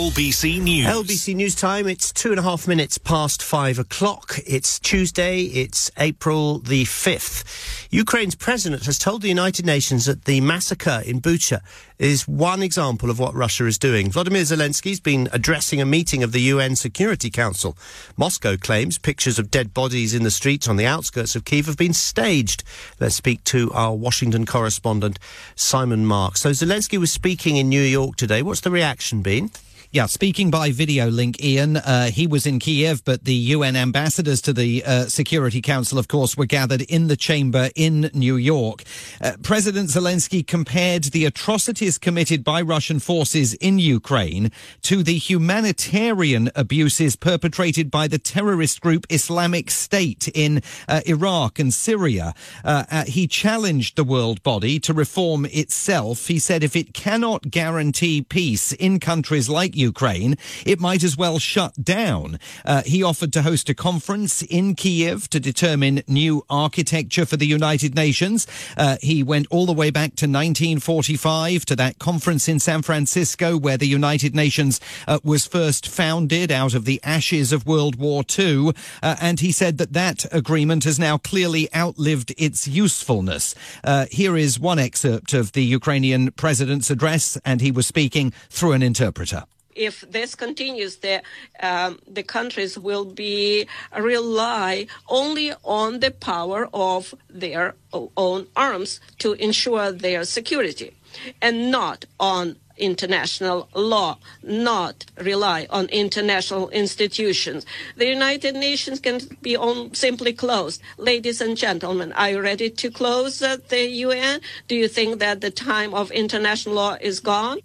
LBC News. LBC News time. It's two and a half minutes past five o'clock. It's Tuesday. It's April the 5th. Ukraine's president has told the United Nations that the massacre in Bucha is one example of what Russia is doing. Vladimir Zelensky's been addressing a meeting of the UN Security Council. Moscow claims pictures of dead bodies in the streets on the outskirts of Kiev have been staged. Let's speak to our Washington correspondent, Simon Marks. So Zelensky was speaking in New York today. What's the reaction been? Yeah, speaking by video link, Ian, uh, he was in Kiev, but the UN ambassadors to the uh, Security Council, of course, were gathered in the chamber in New York. Uh, President Zelensky compared the atrocities committed by Russian forces in Ukraine to the humanitarian abuses perpetrated by the terrorist group Islamic State in uh, Iraq and Syria. Uh, uh, he challenged the world body to reform itself. He said if it cannot guarantee peace in countries like Ukraine, it might as well shut down. Uh, he offered to host a conference in Kiev to determine new architecture for the United Nations. Uh, he went all the way back to 1945 to that conference in San Francisco where the United Nations uh, was first founded out of the ashes of World War II. Uh, and he said that that agreement has now clearly outlived its usefulness. Uh, here is one excerpt of the Ukrainian president's address, and he was speaking through an interpreter if this continues, the um, the countries will be rely only on the power of their own arms to ensure their security, and not on international law, not rely on international institutions. The United Nations can be on, simply closed. Ladies and gentlemen, are you ready to close uh, the UN? Do you think that the time of international law is gone?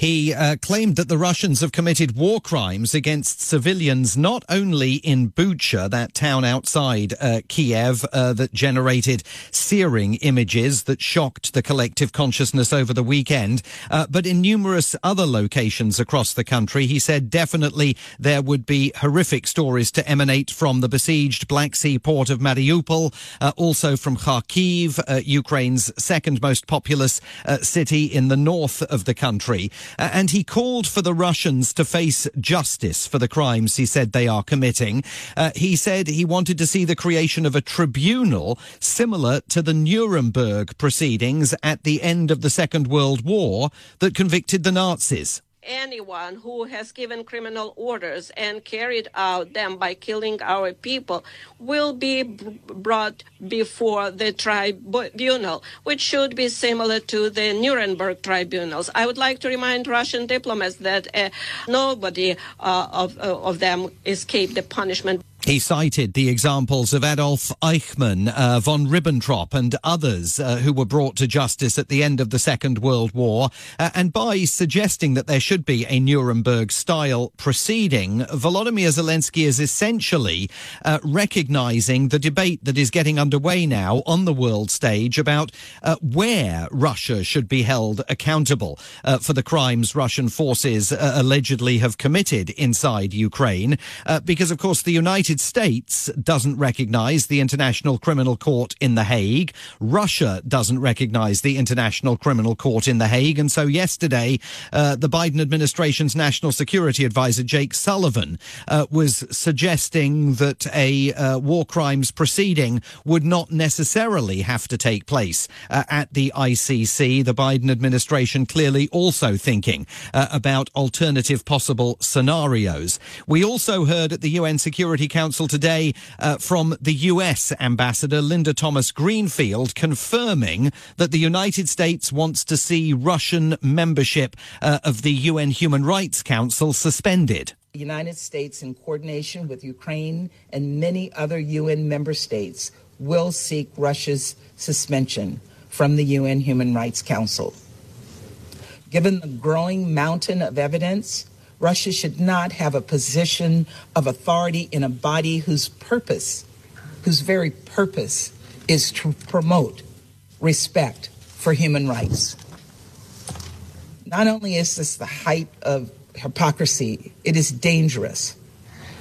He uh, claimed that the Russians have committed war crimes against civilians, not only in Bucha, that town outside uh, Kiev uh, that generated searing images that shocked the collective consciousness over the weekend, uh, but in numerous other locations across the country. He said definitely there would be horrific stories to emanate from the besieged Black Sea port of Mariupol, uh, also from Kharkiv, uh, Ukraine's second most populous city in the north of the country. Uh, and he called for the Russians to face justice for the crimes he said they are committing. Uh, he said he wanted to see the creation of a tribunal similar to the Nuremberg proceedings at the end of the Second World War that convicted the Nazis anyone who has given criminal orders and carried out them by killing our people will be brought before the tribunal, which should be similar to the Nuremberg tribunals. I would like to remind Russian diplomats that uh, nobody uh, of, uh, of them escaped the punishment. He cited the examples of Adolf Eichmann, uh, von Ribbentrop, and others uh, who were brought to justice at the end of the Second World War. Uh, and by suggesting that there should be a Nuremberg style proceeding, Volodymyr Zelensky is essentially uh, recognizing the debate that is getting underway now on the world stage about uh, where Russia should be held accountable uh, for the crimes Russian forces allegedly have committed inside Ukraine. because, of course, the United United States doesn't recognize the International Criminal Court in The Hague. Russia doesn't recognize the International Criminal Court in The Hague. And so yesterday, uh, the Biden administration's national security advisor, Jake Sullivan, uh, was suggesting that a uh, war crimes proceeding would not necessarily have to take place uh, at the ICC. The Biden administration clearly also thinking uh, about alternative possible scenarios. We also heard at the UN Security Council Council today uh, from the US Ambassador Linda Thomas Greenfield confirming that the United States wants to see Russian membership uh, of the UN Human Rights Council suspended. The United States, in coordination with Ukraine and many other UN member states, will seek Russia's suspension from the UN Human Rights Council. Given the growing mountain of evidence Russia should not have a position of authority in a body whose purpose, whose very purpose, is to promote respect for human rights. Not only is this the height of hypocrisy, it is dangerous.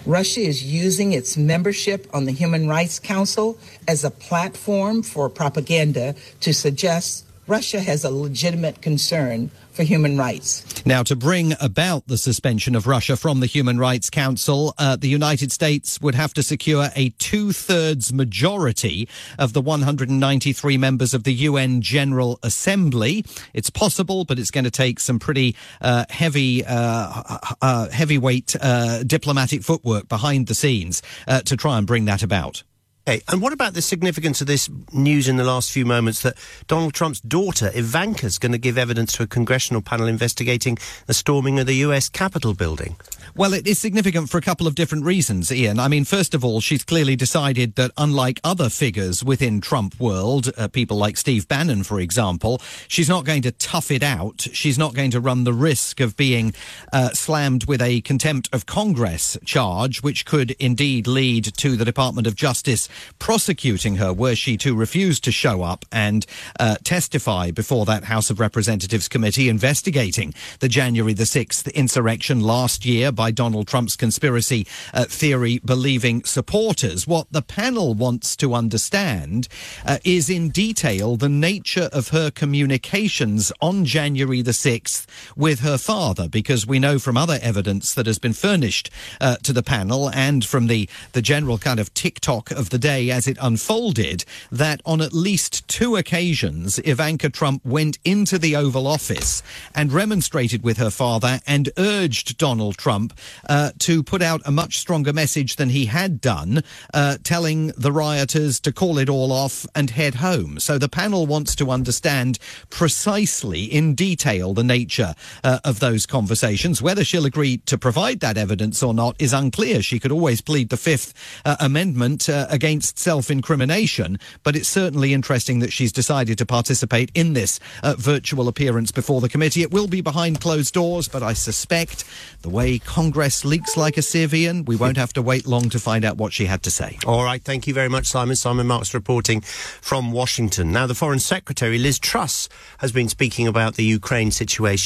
Russia is using its membership on the Human Rights Council as a platform for propaganda to suggest Russia has a legitimate concern for human rights. Now, to bring about the suspension of Russia from the Human Rights Council, uh, the United States would have to secure a two thirds majority of the 193 members of the UN General Assembly. It's possible, but it's going to take some pretty uh, heavy, uh, uh heavyweight uh, diplomatic footwork behind the scenes uh, to try and bring that about. Okay, and what about the significance of this news in the last few moments that Donald Trump's daughter, Ivanka, is going to give evidence to a congressional panel investigating the storming of the U.S. Capitol building? Well, it is significant for a couple of different reasons, Ian. I mean, first of all, she's clearly decided that unlike other figures within Trump world, uh, people like Steve Bannon, for example, she's not going to tough it out. She's not going to run the risk of being uh, slammed with a contempt of Congress charge, which could indeed lead to the Department of Justice prosecuting her were she to refuse to show up and uh, testify before that House of Representatives committee investigating the January the 6th insurrection last year by Donald Trump's conspiracy uh, theory believing supporters. What the panel wants to understand uh, is in detail the nature of her communications on January the 6th with her father, because we know from other evidence that has been furnished uh, to the panel and from the, the general kind of tick-tock of the day as it unfolded that on at least two occasions, Ivanka Trump went into the Oval Office and remonstrated with her father and urged Donald Trump uh, to put out a much stronger message than he had done, uh, telling the rioters to call it all off and head home. So the panel wants to understand precisely in detail the nature uh, of those conversations. Whether she'll agree to provide that evidence or not is unclear. She could always plead the Fifth uh, Amendment uh, against against self incrimination, but it's certainly interesting that she's decided to participate in this uh, virtual appearance before the committee. It will be behind closed doors, but I suspect the way Congress leaks like a sieve, Ian, we won't have to wait long to find out what she had to say. All right. Thank you very much, Simon. Simon Marks reporting from Washington. Now, the Foreign Secretary, Liz Truss, has been speaking about the Ukraine situation.